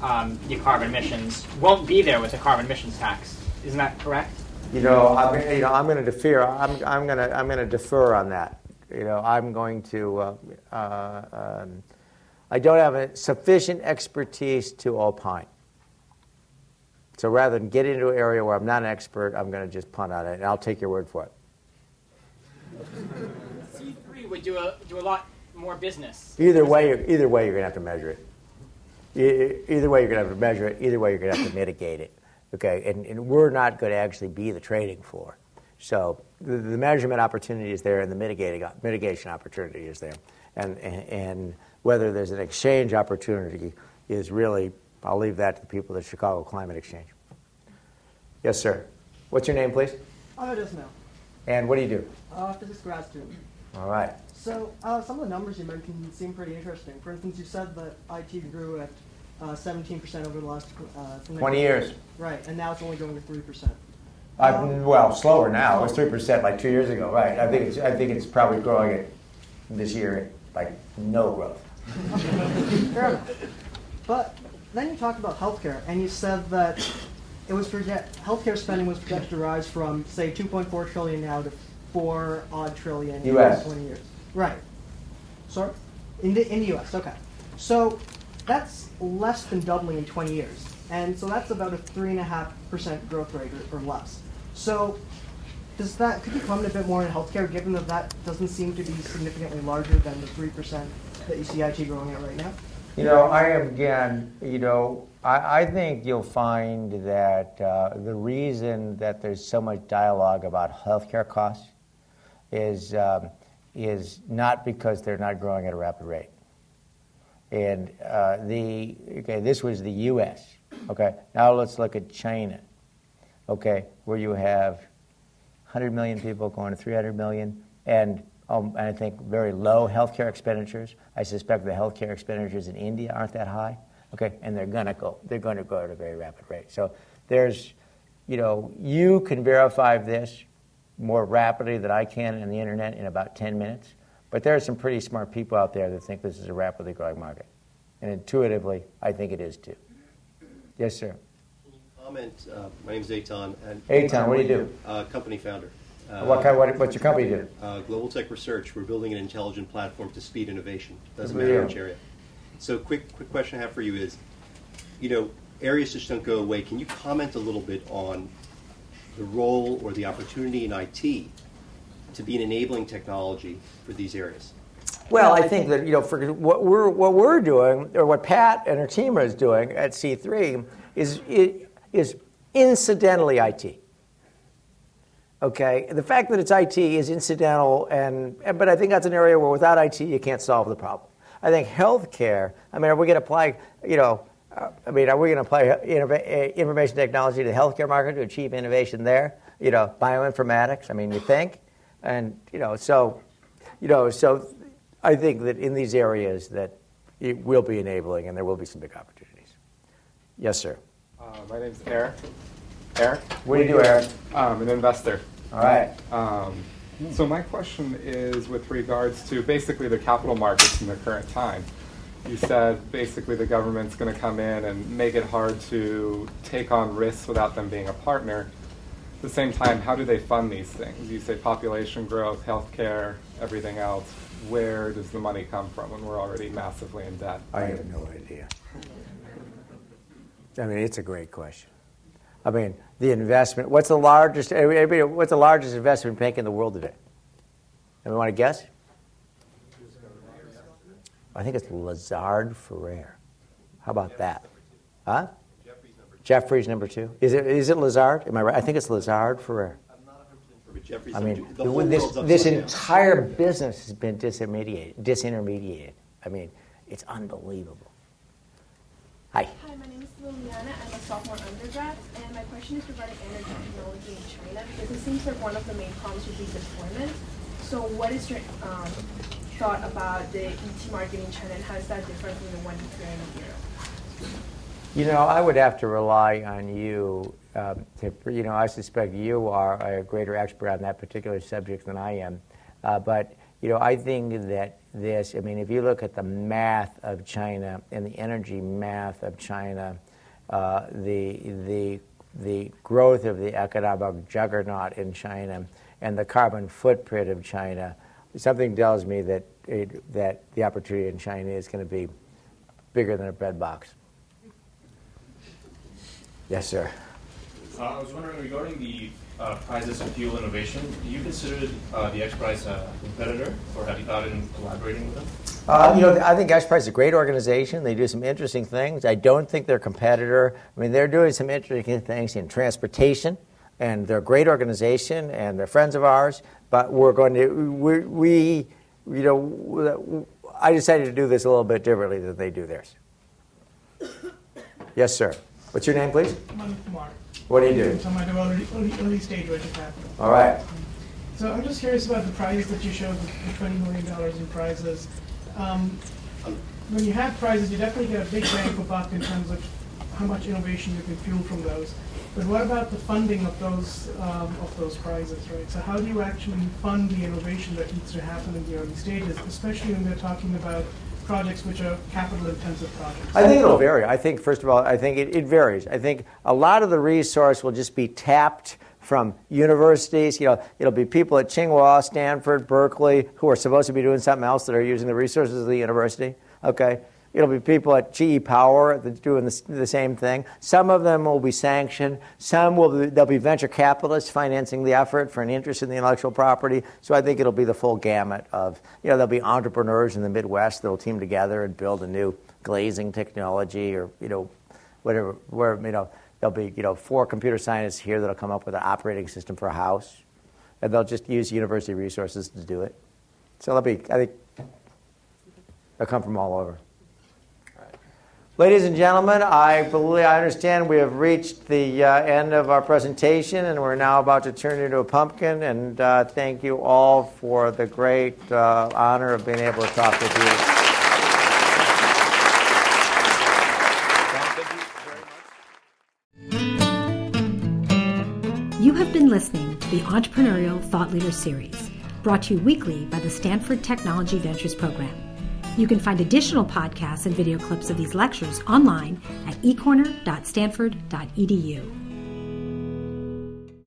um, your carbon emissions won't be there with a carbon emissions tax. Isn't that correct? You know, I'm, you know, I'm going to defer. I'm, I'm going to, I'm going to defer on that. You know, I'm going to. Uh, uh, um, I don't have sufficient expertise to opine. So rather than get into an area where I'm not an expert, I'm going to just punt on it, and I'll take your word for it. C3 would do a, do a lot more business. Either way, either way, you're going to have to measure it. Either way, you're going to have to measure it. Either way, you're going to have to mitigate it. Okay, and, and we're not going to actually be the trading floor. So the, the measurement opportunity is there, and the mitigating mitigation opportunity is there, and, and, and whether there's an exchange opportunity is really I'll leave that to the people at the Chicago Climate Exchange. Yes, sir. What's your name, please? Ahmed Ismail. And what do you do? Uh, physics grad student. All right. So uh, some of the numbers you mentioned seem pretty interesting. For instance, you said that IT grew at uh, 17% over the last uh, 20 years. Right, and now it's only going to 3%. Um, well, slower now. It was three percent like two years ago, right? I think it's I think it's probably growing at this year like no growth. Fair enough. But then you talked about healthcare, and you said that it was project healthcare spending was projected to rise from say 2.4 trillion now to four odd trillion U.S. in 20 years. Right. Sorry, in the in the U.S. Okay. So that's less than doubling in 20 years, and so that's about a three and a half percent growth rate or, or less. So does that could you comment a bit more on healthcare, given that that doesn't seem to be significantly larger than the three percent that you see IT growing at right now? You know, I am again. You know, I, I think you'll find that uh, the reason that there's so much dialogue about healthcare costs is um, is not because they're not growing at a rapid rate. And uh, the okay, this was the U.S. Okay, now let's look at China. Okay, where you have 100 million people going to 300 million, and um, and I think very low healthcare expenditures. I suspect the healthcare expenditures in India aren't that high. Okay, and they're gonna go. They're going to grow at a very rapid rate. So there's you know, you can verify this more rapidly than I can in the internet in about 10 minutes. But there are some pretty smart people out there that think this is a rapidly growing market. And intuitively, I think it is too. Yes, sir. Comment. Uh, my name is Eitan. And Eitan, what do you do? Uh, company founder. Uh, what kind? What, what's your company do? Uh, Global Tech Research. We're building an intelligent platform to speed innovation. Doesn't matter which area. So, quick, quick question I have for you is, you know, areas just don't go away. Can you comment a little bit on the role or the opportunity in IT to be an enabling technology for these areas? Well, I think that you know, for what we're what we're doing, or what Pat and her team is doing at C3, is is incidentally IT. Okay, the fact that it's IT is incidental, and but I think that's an area where without IT you can't solve the problem. I think healthcare. I mean, are we going to apply? You know, uh, I mean, are we going to apply uh, information technology to the healthcare market to achieve innovation there? You know, bioinformatics. I mean, you think, and you know, so, you know, so I think that in these areas that it will be enabling, and there will be some big opportunities. Yes, sir. Uh, my is Eric. Eric? What do you do, Eric? I'm an investor. All right. Um, so my question is with regards to basically the capital markets in the current time. You said basically the government's going to come in and make it hard to take on risks without them being a partner. At the same time, how do they fund these things? You say population growth, healthcare, everything else. Where does the money come from when we're already massively in debt? I have no idea. I mean, it's a great question. I mean, the investment. What's the largest? everybody- What's the largest investment bank in the world today? Anyone want to guess? I think it's Lazard Frères. How about that? Huh? Jefferies number two. Is it? Is it Lazard? Am I right? I think it's Lazard Frères. But Jefferies I mean. The this, this entire business has been disintermediated. disintermediated. I mean, it's unbelievable. Hi. Hi, my name is Liliana. I'm a sophomore undergrad, and my question is regarding energy technology in China because it seems like one of the main problems would be deployment. So, what is your um, thought about the ET market in China, and how is that different from the one here in Europe? You know, I would have to rely on you. Um, to, you know, I suspect you are a greater expert on that particular subject than I am. Uh, but you know, I think that this. I mean, if you look at the math of China and the energy math of China, uh, the the the growth of the economic juggernaut in China and the carbon footprint of China, something tells me that it, that the opportunity in China is going to be bigger than a bread box. Yes, sir. Uh, I was wondering regarding the uh, prizes of fuel innovation, do you consider uh, the X Prize a competitor, or have you thought in collaborating with them? Uh, you know, I think X Prize is a great organization. They do some interesting things. I don't think they're a competitor. I mean, they're doing some interesting things in transportation, and they're a great organization, and they're friends of ours. But we're going to, we, we you know, I decided to do this a little bit differently than they do theirs. Yes, sir. What's your name, please? Manu Kumar. What do you do? So I'm at a early, early, early stage venture capital. All right. So I'm just curious about the prizes that you showed, the twenty million dollars in prizes. Um, when you have prizes, you definitely get a big bang for buck in terms of how much innovation you can fuel from those. But what about the funding of those um, of those prizes, right? So how do you actually fund the innovation that needs to happen in the early stages, especially when they're talking about projects which are capital-intensive projects? I think it'll vary. I think, first of all, I think it, it varies. I think a lot of the resource will just be tapped from universities. You know, it'll be people at Tsinghua, Stanford, Berkeley, who are supposed to be doing something else that are using the resources of the university. Okay. It'll be people at GE Power doing the, the same thing. Some of them will be sanctioned. Some will be, there'll be venture capitalists financing the effort for an interest in the intellectual property. So I think it'll be the full gamut of, you know, there'll be entrepreneurs in the Midwest that'll team together and build a new glazing technology or, you know, whatever, where, you know, there'll be, you know, four computer scientists here that'll come up with an operating system for a house. And they'll just use university resources to do it. So they'll be, I think, they'll come from all over. Ladies and gentlemen, I believe I understand we have reached the uh, end of our presentation, and we're now about to turn into a pumpkin. And uh, thank you all for the great uh, honor of being able to talk with you. You have been listening to the Entrepreneurial Thought Leader Series, brought to you weekly by the Stanford Technology Ventures Program. You can find additional podcasts and video clips of these lectures online at ecorner.stanford.edu.